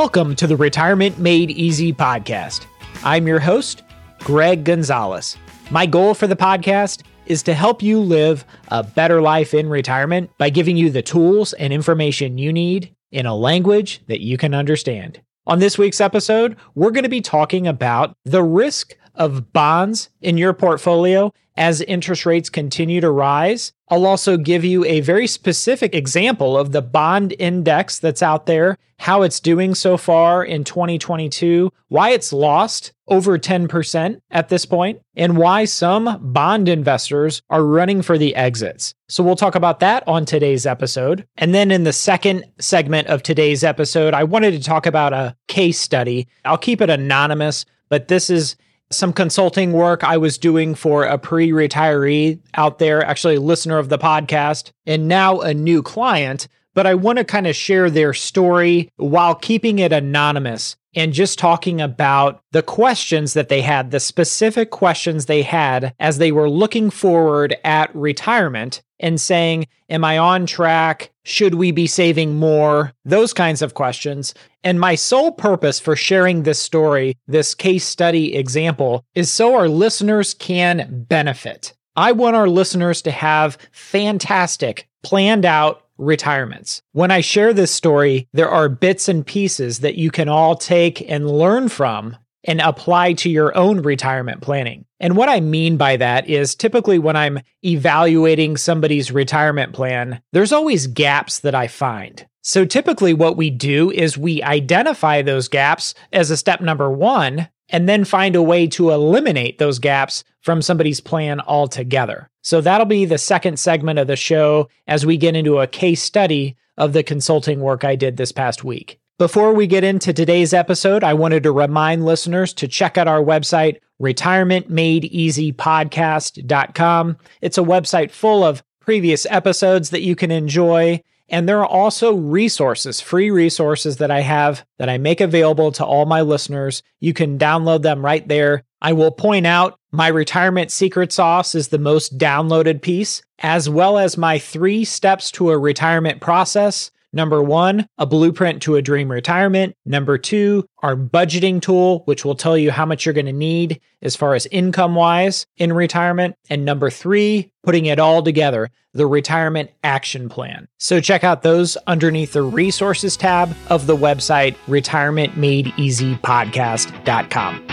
Welcome to the Retirement Made Easy podcast. I'm your host, Greg Gonzalez. My goal for the podcast is to help you live a better life in retirement by giving you the tools and information you need in a language that you can understand. On this week's episode, we're going to be talking about the risk of bonds in your portfolio as interest rates continue to rise. I'll also give you a very specific example of the bond index that's out there, how it's doing so far in 2022, why it's lost over 10% at this point, and why some bond investors are running for the exits. So we'll talk about that on today's episode. And then in the second segment of today's episode, I wanted to talk about a case study. I'll keep it anonymous, but this is some consulting work I was doing for a pre retiree out there, actually a listener of the podcast, and now a new client. But I want to kind of share their story while keeping it anonymous and just talking about the questions that they had, the specific questions they had as they were looking forward at retirement and saying, Am I on track? Should we be saving more? Those kinds of questions. And my sole purpose for sharing this story, this case study example, is so our listeners can benefit. I want our listeners to have fantastic, planned out retirements. When I share this story, there are bits and pieces that you can all take and learn from and apply to your own retirement planning. And what I mean by that is typically when I'm evaluating somebody's retirement plan, there's always gaps that I find. So typically, what we do is we identify those gaps as a step number one, and then find a way to eliminate those gaps from somebody's plan altogether. So that'll be the second segment of the show as we get into a case study of the consulting work I did this past week. Before we get into today's episode, I wanted to remind listeners to check out our website, retirementmadeeasypodcast.com. It's a website full of previous episodes that you can enjoy. And there are also resources, free resources that I have that I make available to all my listeners. You can download them right there. I will point out my retirement secret sauce is the most downloaded piece, as well as my three steps to a retirement process Number one, a blueprint to a dream retirement. Number two, our budgeting tool, which will tell you how much you're going to need as far as income wise in retirement. And number three, putting it all together, the retirement action plan. So check out those underneath the resources tab of the website, retirementmadeeasypodcast.com.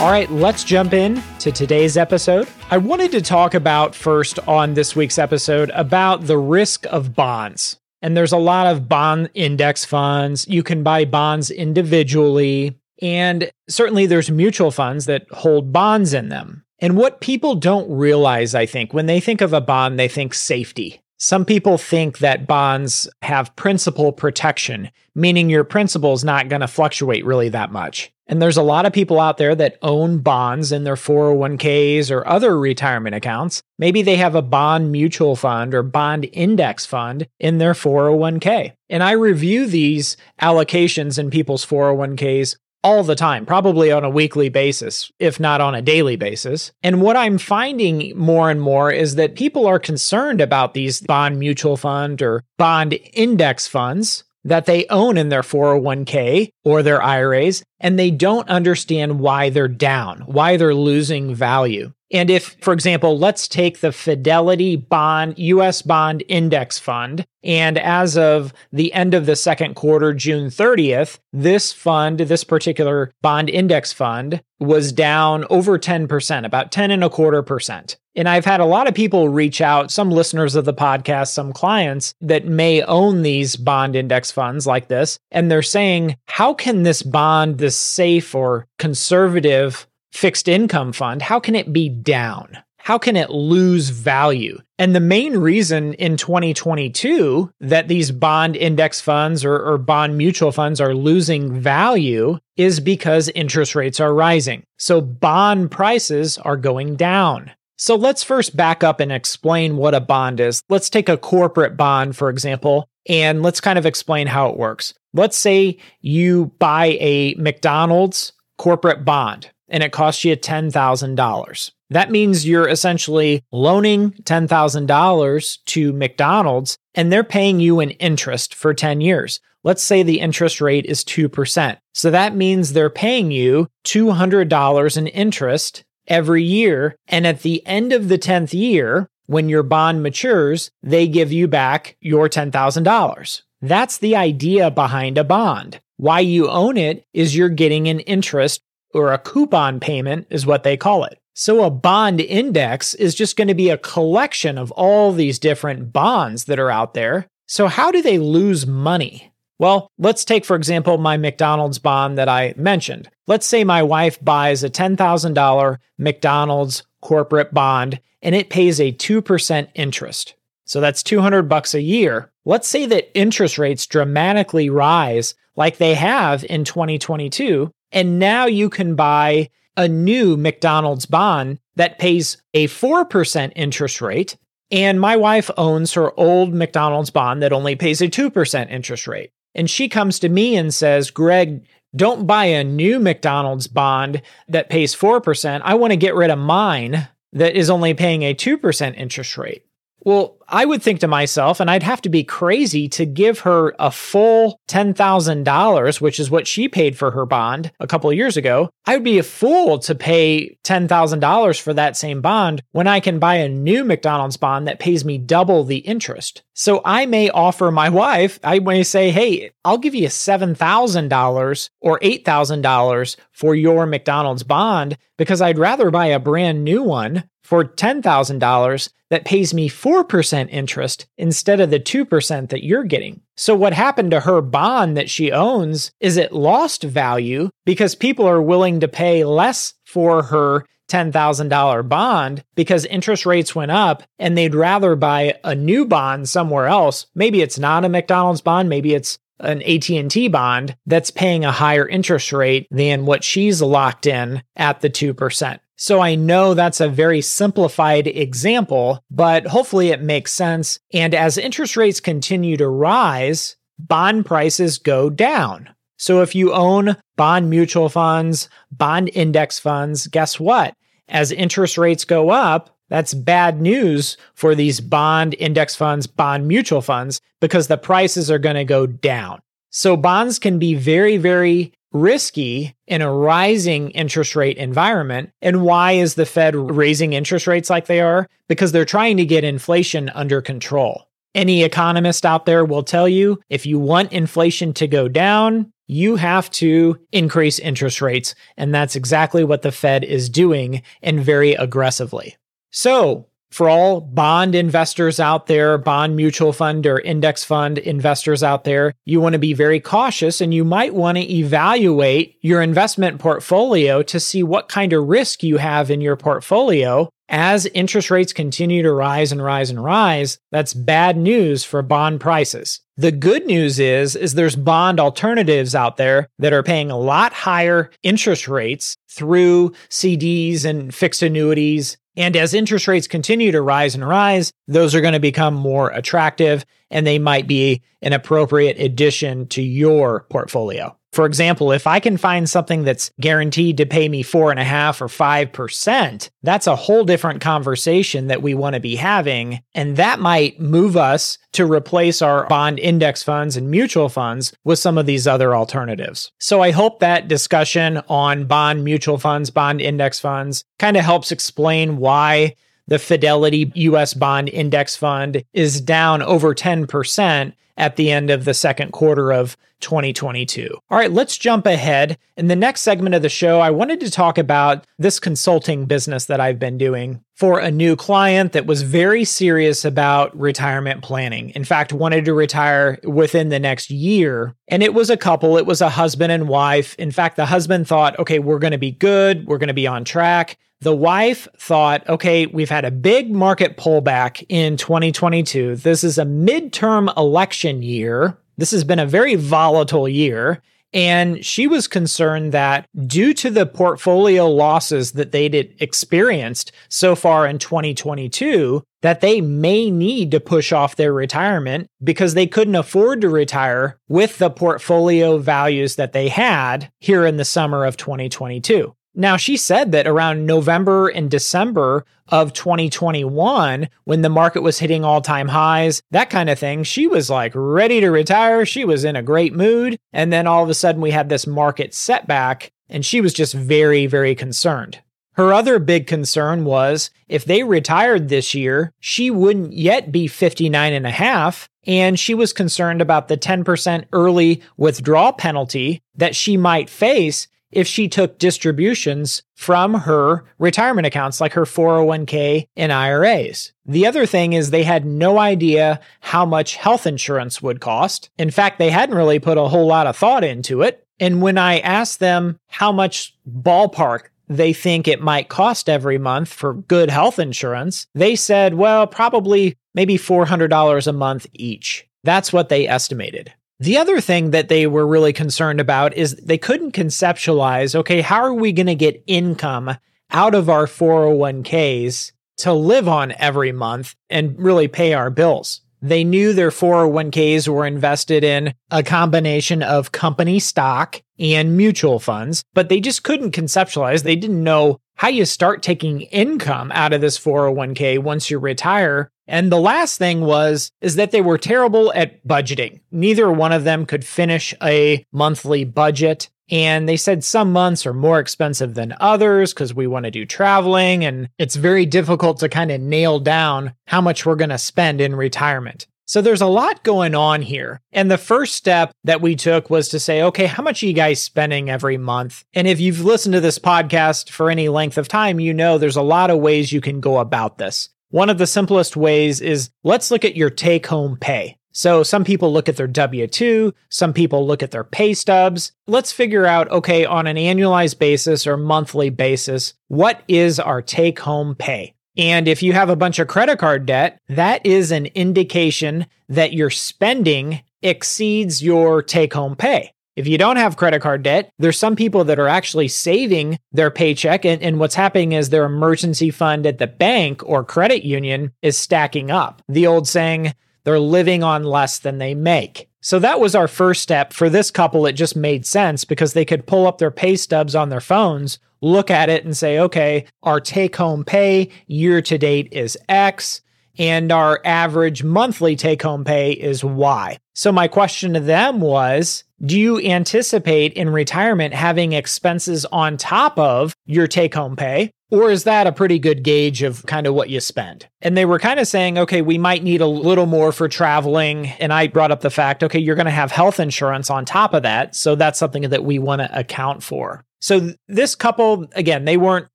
All right, let's jump in to today's episode. I wanted to talk about first on this week's episode about the risk of bonds. And there's a lot of bond index funds. You can buy bonds individually. And certainly there's mutual funds that hold bonds in them. And what people don't realize, I think, when they think of a bond, they think safety. Some people think that bonds have principal protection, meaning your principal is not going to fluctuate really that much. And there's a lot of people out there that own bonds in their 401ks or other retirement accounts. Maybe they have a bond mutual fund or bond index fund in their 401k. And I review these allocations in people's 401ks all the time, probably on a weekly basis, if not on a daily basis. And what I'm finding more and more is that people are concerned about these bond mutual fund or bond index funds that they own in their 401k or their IRAs, and they don't understand why they're down, why they're losing value. And if, for example, let's take the Fidelity Bond, US Bond Index Fund. And as of the end of the second quarter, June 30th, this fund, this particular bond index fund, was down over 10%, about 10 and a quarter percent. And I've had a lot of people reach out, some listeners of the podcast, some clients that may own these bond index funds like this. And they're saying, how can this bond, this safe or conservative fixed income fund, how can it be down? How can it lose value? And the main reason in 2022 that these bond index funds or, or, bond mutual funds are losing value is because interest rates are rising. So bond prices are going down. So let's first back up and explain what a bond is. Let's take a corporate bond, for example, and let's kind of explain how it works. Let's say you buy a McDonald's corporate bond and it costs you $10,000. That means you're essentially loaning $10,000 to McDonald's and they're paying you an interest for 10 years. Let's say the interest rate is 2%. So that means they're paying you $200 in interest every year. And at the end of the 10th year, when your bond matures, they give you back your $10,000. That's the idea behind a bond. Why you own it is you're getting an interest or a coupon payment, is what they call it. So a bond index is just going to be a collection of all these different bonds that are out there. So, how do they lose money? Well, let's take, for example, my McDonald's bond that I mentioned. Let's say my wife buys a $10,000 McDonald's corporate bond and it pays a 2% interest. So that's 200 bucks a year. Let's say that interest rates dramatically rise like they have in 2022 and now you can buy a new McDonald's bond that pays a 4% interest rate. And my wife owns her old McDonald's bond that only pays a 2% interest rate. And she comes to me and says, Greg, don't buy a new McDonald's bond that pays 4%. I want to get rid of mine that is only paying a 2% interest rate. Well, I would think to myself, and I'd have to be crazy to give her a full $10,000, which is what she paid for her bond a couple of years ago. I would be a fool to pay $10,000 for that same bond when I can buy a new McDonald's bond that pays me double the interest. So I may offer my wife, I may say, hey, I'll give you $7,000 or $8,000 for your McDonald's bond because I'd rather buy a brand new one for $10,000 that pays me 4% interest instead of the 2% that you're getting. So, what happened to her bond that she owns is it lost value because people are willing to pay less for her $10,000 bond because interest rates went up and they'd rather buy a new bond somewhere else. Maybe it's not a McDonald's bond, maybe it's an AT&T bond that's paying a higher interest rate than what she's locked in at the 2%. So I know that's a very simplified example, but hopefully it makes sense. And as interest rates continue to rise, bond prices go down. So if you own bond mutual funds, bond index funds, guess what? As interest rates go up, that's bad news for these bond index funds, bond mutual funds, because the prices are going to go down. So bonds can be very, very risky in a rising interest rate environment. And why is the Fed raising interest rates like they are? Because they're trying to get inflation under control. Any economist out there will tell you if you want inflation to go down, you have to increase interest rates. And that's exactly what the Fed is doing and very aggressively. So, for all bond investors out there, bond mutual fund or index fund investors out there, you want to be very cautious and you might want to evaluate your investment portfolio to see what kind of risk you have in your portfolio. As interest rates continue to rise and rise and rise, that's bad news for bond prices. The good news is is there's bond alternatives out there that are paying a lot higher interest rates through CDs and fixed annuities and as interest rates continue to rise and rise, those are going to become more attractive and they might be an appropriate addition to your portfolio. For example, if I can find something that's guaranteed to pay me four and a half or five percent, that's a whole different conversation that we want to be having. And that might move us to replace our bond index funds and mutual funds with some of these other alternatives. So I hope that discussion on bond mutual funds, bond index funds kind of helps explain why the Fidelity US bond index fund is down over 10% at the end of the second quarter of 2022. All right, let's jump ahead. In the next segment of the show, I wanted to talk about this consulting business that I've been doing for a new client that was very serious about retirement planning. In fact, wanted to retire within the next year. And it was a couple, it was a husband and wife. In fact, the husband thought, okay, we're going to be good, we're going to be on track. The wife thought, okay, we've had a big market pullback in 2022. This is a midterm election year. This has been a very volatile year. And she was concerned that due to the portfolio losses that they'd experienced so far in 2022, that they may need to push off their retirement because they couldn't afford to retire with the portfolio values that they had here in the summer of 2022. Now, she said that around November and December of 2021, when the market was hitting all time highs, that kind of thing, she was like ready to retire. She was in a great mood. And then all of a sudden, we had this market setback, and she was just very, very concerned. Her other big concern was if they retired this year, she wouldn't yet be 59 and a half. And she was concerned about the 10% early withdrawal penalty that she might face if she took distributions from her retirement accounts like her 401k and IRAs. The other thing is they had no idea how much health insurance would cost. In fact, they hadn't really put a whole lot of thought into it. And when I asked them how much ballpark they think it might cost every month for good health insurance, they said, well, probably maybe $400 a month each. That's what they estimated. The other thing that they were really concerned about is they couldn't conceptualize okay, how are we going to get income out of our 401ks to live on every month and really pay our bills? They knew their 401ks were invested in a combination of company stock and mutual funds, but they just couldn't conceptualize. They didn't know how you start taking income out of this 401k once you retire. And the last thing was is that they were terrible at budgeting. Neither one of them could finish a monthly budget. And they said some months are more expensive than others because we want to do traveling. And it's very difficult to kind of nail down how much we're going to spend in retirement. So there's a lot going on here. And the first step that we took was to say, okay, how much are you guys spending every month? And if you've listened to this podcast for any length of time, you know there's a lot of ways you can go about this. One of the simplest ways is let's look at your take home pay. So some people look at their W 2, some people look at their pay stubs. Let's figure out, okay, on an annualized basis or monthly basis, what is our take home pay? And if you have a bunch of credit card debt, that is an indication that your spending exceeds your take home pay. If you don't have credit card debt, there's some people that are actually saving their paycheck. And, and, what's happening is their emergency fund at the bank or credit union is stacking up. The old saying, they're living on less than they make. So that was our first step. For this couple, it just made sense because they could pull up their pay stubs on their phones, look at it, and say, okay, our take home pay year to date is X, and our average monthly take home pay is Y. So my question to them was, do you anticipate in retirement having expenses on top of your take home pay? Or is that a pretty good gauge of kind of what you spend? And they were kind of saying, okay, we might need a little more for traveling. And I brought up the fact, okay, you're going to have health insurance on top of that. So that's something that we want to account for. So this couple, again, they weren't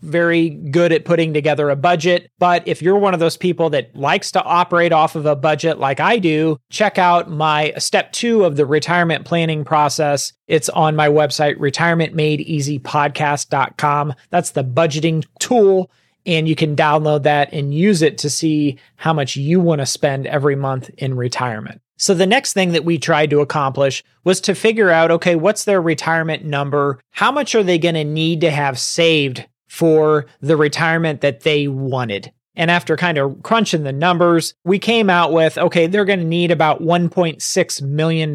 very good at putting together a budget. But if you're one of those people that likes to operate off of a budget like I do, check out my step two of the retirement planning process. It's on my website, retirementmadeeasypodcast.com. That's the budgeting tool. And you can download that and use it to see how much you want to spend every month in retirement. So the next thing that we tried to accomplish was to figure out okay, what's their retirement number? How much are they going to need to have saved for the retirement that they wanted? And after kind of crunching the numbers, we came out with okay, they're going to need about $1.6 million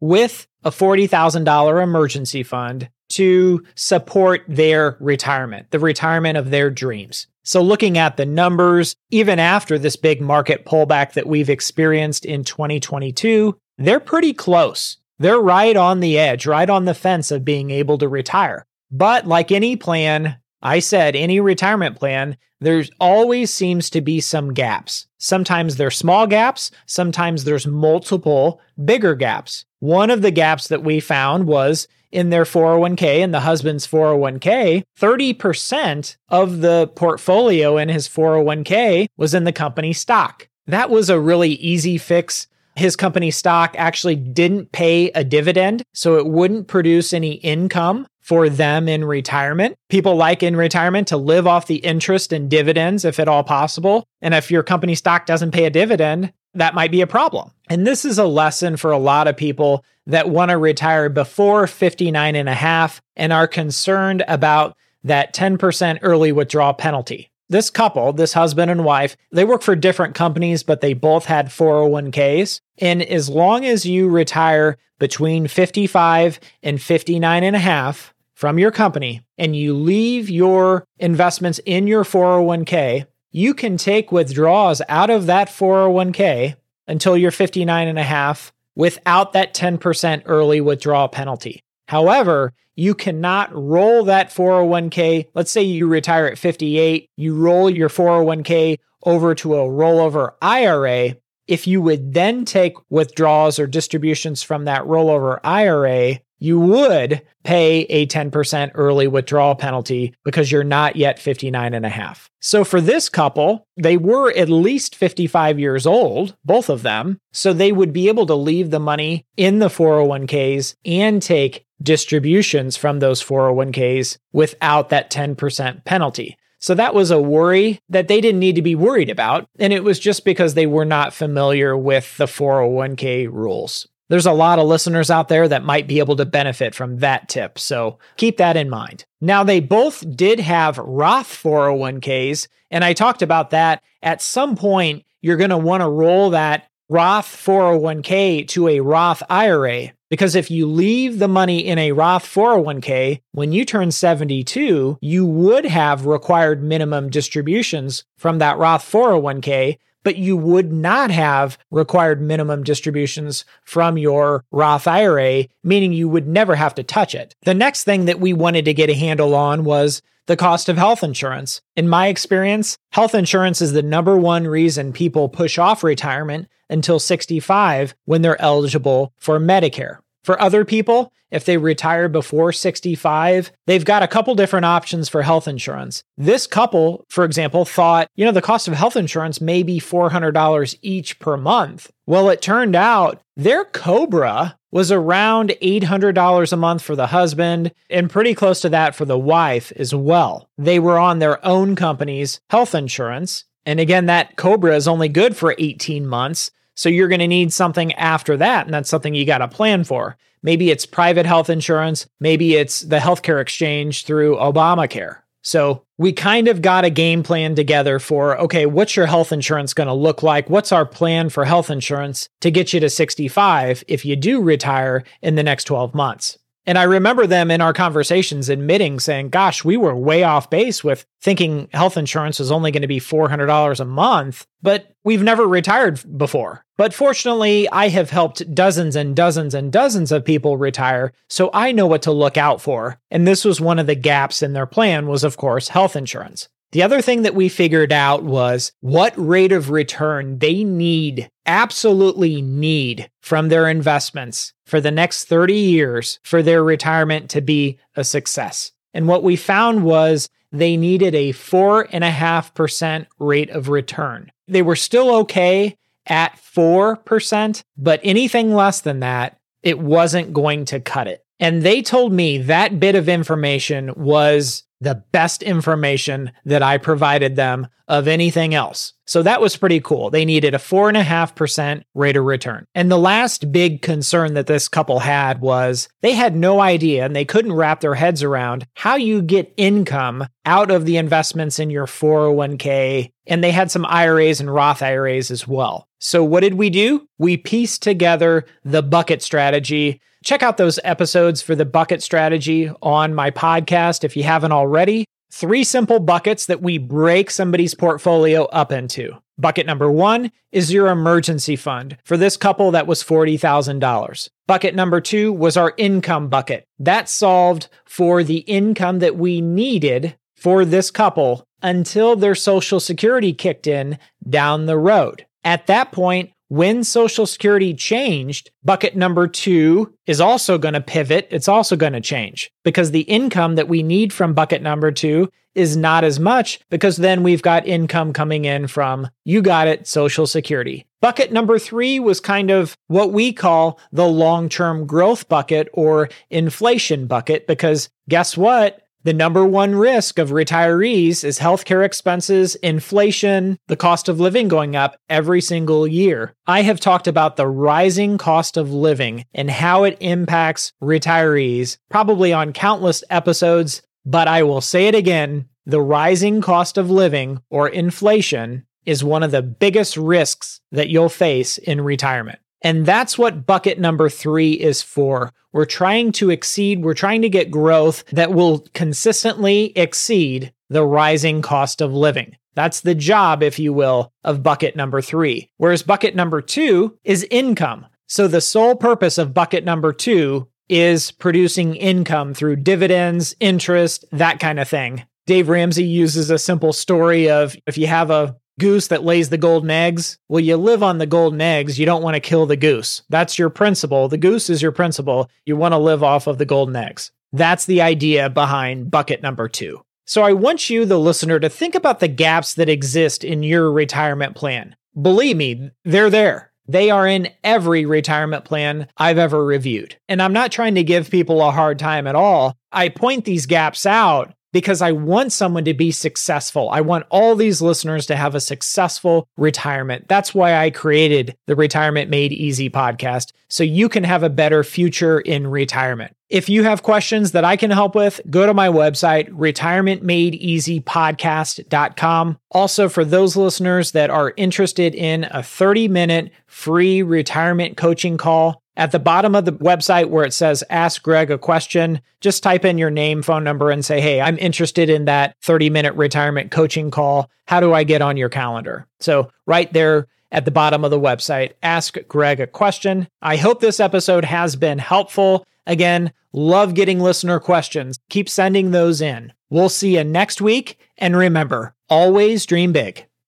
with a $40,000 emergency fund to support their retirement, the retirement of their dreams. So, looking at the numbers, even after this big market pullback that we've experienced in 2022, they're pretty close. They're right on the edge, right on the fence of being able to retire. But like any plan, I said, any retirement plan, there always seems to be some gaps. Sometimes they're small gaps, sometimes there's multiple bigger gaps. One of the gaps that we found was in their 401k and the husband's 401k, 30% of the portfolio in his 401k was in the company stock. That was a really easy fix. His company stock actually didn't pay a dividend, so it wouldn't produce any income for them in retirement. People like in retirement to live off the interest and dividends if at all possible. And if your company stock doesn't pay a dividend, that might be a problem. And this is a lesson for a lot of people that want to retire before 59 and a half and are concerned about that 10% early withdrawal penalty. This couple, this husband and wife, they work for different companies, but they both had 401ks. And as long as you retire between 55 and 59 and a half, from your company and you leave your investments in your 401k, you can take withdrawals out of that 401k until you're 59 and a half without that 10% early withdrawal penalty. However, you cannot roll that 401k. Let's say you retire at 58, you roll your 401k over to a rollover IRA. If you would then take withdrawals or distributions from that rollover IRA, you would pay a 10% early withdrawal penalty because you're not yet 59 and a half. So for this couple, they were at least 55 years old, both of them. So they would be able to leave the money in the 401ks and take distributions from those 401ks without that 10% penalty. So that was a worry that they didn't need to be worried about. And it was just because they were not familiar with the 401k rules. There's a lot of listeners out there that might be able to benefit from that tip. So keep that in mind. Now, they both did have Roth 401ks, and I talked about that. At some point, you're going to want to roll that Roth 401k to a Roth IRA. Because if you leave the money in a Roth 401k, when you turn 72, you would have required minimum distributions from that Roth 401k but you would not have required minimum distributions from your Roth IRA, meaning you would never have to touch it. The next thing that we wanted to get a handle on was the cost of health insurance. In my experience, health insurance is the number one reason people push off retirement until 65 when they're eligible for Medicare. For other people, if they retire before 65, they've got a couple different options for health insurance. This couple, for example, thought, you know, the cost of health insurance may be $400 each per month. Well, it turned out their Cobra was around $800 a month for the husband and pretty close to that for the wife as well. They were on their own company's health insurance. And again, that Cobra is only good for 18 months. So you're going to need something after that, and that's something you got to plan for. Maybe it's private health insurance, maybe it's the healthcare exchange through Obamacare. So we kind of got a game plan together for okay, what's your health insurance going to look like? What's our plan for health insurance to get you to 65 if you do retire in the next 12 months? And I remember them in our conversations admitting, saying, Gosh, we were way off base with thinking health insurance was only going to be $400 a month, but we've never retired before. But fortunately, I have helped dozens and dozens and dozens of people retire, so I know what to look out for. And this was one of the gaps in their plan was, of course, health insurance. The other thing that we figured out was what rate of return they need, absolutely need from their investments for the next 30 years for their retirement to be a success. And what we found was they needed a 4.5% rate of return. They were still okay at 4%, but anything less than that, it wasn't going to cut it. And they told me that bit of information was the best information that I provided them of anything else. So that was pretty cool. They needed a 4.5% rate of return. And the last big concern that this couple had was they had no idea and they couldn't wrap their heads around how you get income out of the investments in your 401k. And they had some IRAs and Roth IRAs as well. So what did we do? We pieced together the bucket strategy Check out those episodes for the bucket strategy on my podcast if you haven't already. Three simple buckets that we break somebody's portfolio up into. Bucket number one is your emergency fund. For this couple, that was $40,000. Bucket number two was our income bucket. That solved for the income that we needed for this couple until their social security kicked in down the road. At that point, when Social Security changed, bucket number two is also going to pivot. It's also going to change because the income that we need from bucket number two is not as much because then we've got income coming in from, you got it, Social Security. Bucket number three was kind of what we call the long term growth bucket or inflation bucket because guess what? The number one risk of retirees is healthcare expenses, inflation, the cost of living going up every single year. I have talked about the rising cost of living and how it impacts retirees, probably on countless episodes, but I will say it again the rising cost of living or inflation is one of the biggest risks that you'll face in retirement. And that's what bucket number three is for. We're trying to exceed, we're trying to get growth that will consistently exceed the rising cost of living. That's the job, if you will, of bucket number three. Whereas bucket number two is income. So the sole purpose of bucket number two is producing income through dividends, interest, that kind of thing. Dave Ramsey uses a simple story of if you have a goose that lays the golden eggs, well, you live on the golden eggs. You don't want to kill the goose. That's your principal. The goose is your principal. You want to live off of the golden eggs. That's the idea behind bucket number two. So I want you, the listener, to think about the gaps that exist in your retirement plan. Believe me, they're there. They are in every retirement plan I've ever reviewed. And I'm not trying to give people a hard time at all. I point these gaps out because I want someone to be successful. I want all these listeners to have a successful retirement. That's why I created the Retirement Made Easy podcast, so you can have a better future in retirement. If you have questions that I can help with, go to my website, retirementmadeeasypodcast.com. Also, for those listeners that are interested in a 30 minute free retirement coaching call, at the bottom of the website where it says Ask Greg a question, just type in your name, phone number, and say, Hey, I'm interested in that 30 minute retirement coaching call. How do I get on your calendar? So, right there, at the bottom of the website. Ask Greg a question. I hope this episode has been helpful. Again, love getting listener questions. Keep sending those in. We'll see you next week. And remember, always dream big.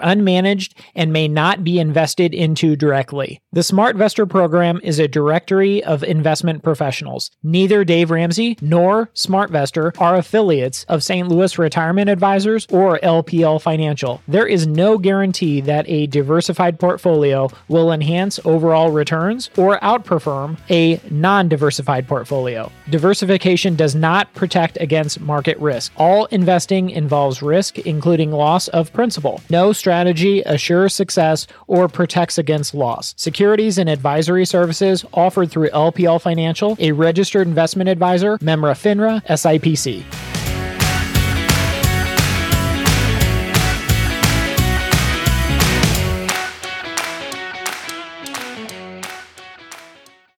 unmanaged and may not be invested into directly. The SmartVestor program is a directory of investment professionals. Neither Dave Ramsey nor SmartVestor are affiliates of St. Louis Retirement Advisors or LPL Financial. There is no guarantee that a diversified portfolio will enhance overall returns or outperform a non diversified portfolio. Diversification does not protect against market risk. All investing involves risk, including loss of principal. No strategy assures success or protects against loss. Securities and advisory services offered through LPL Financial, a registered investment advisor, member FINRA, SIPC.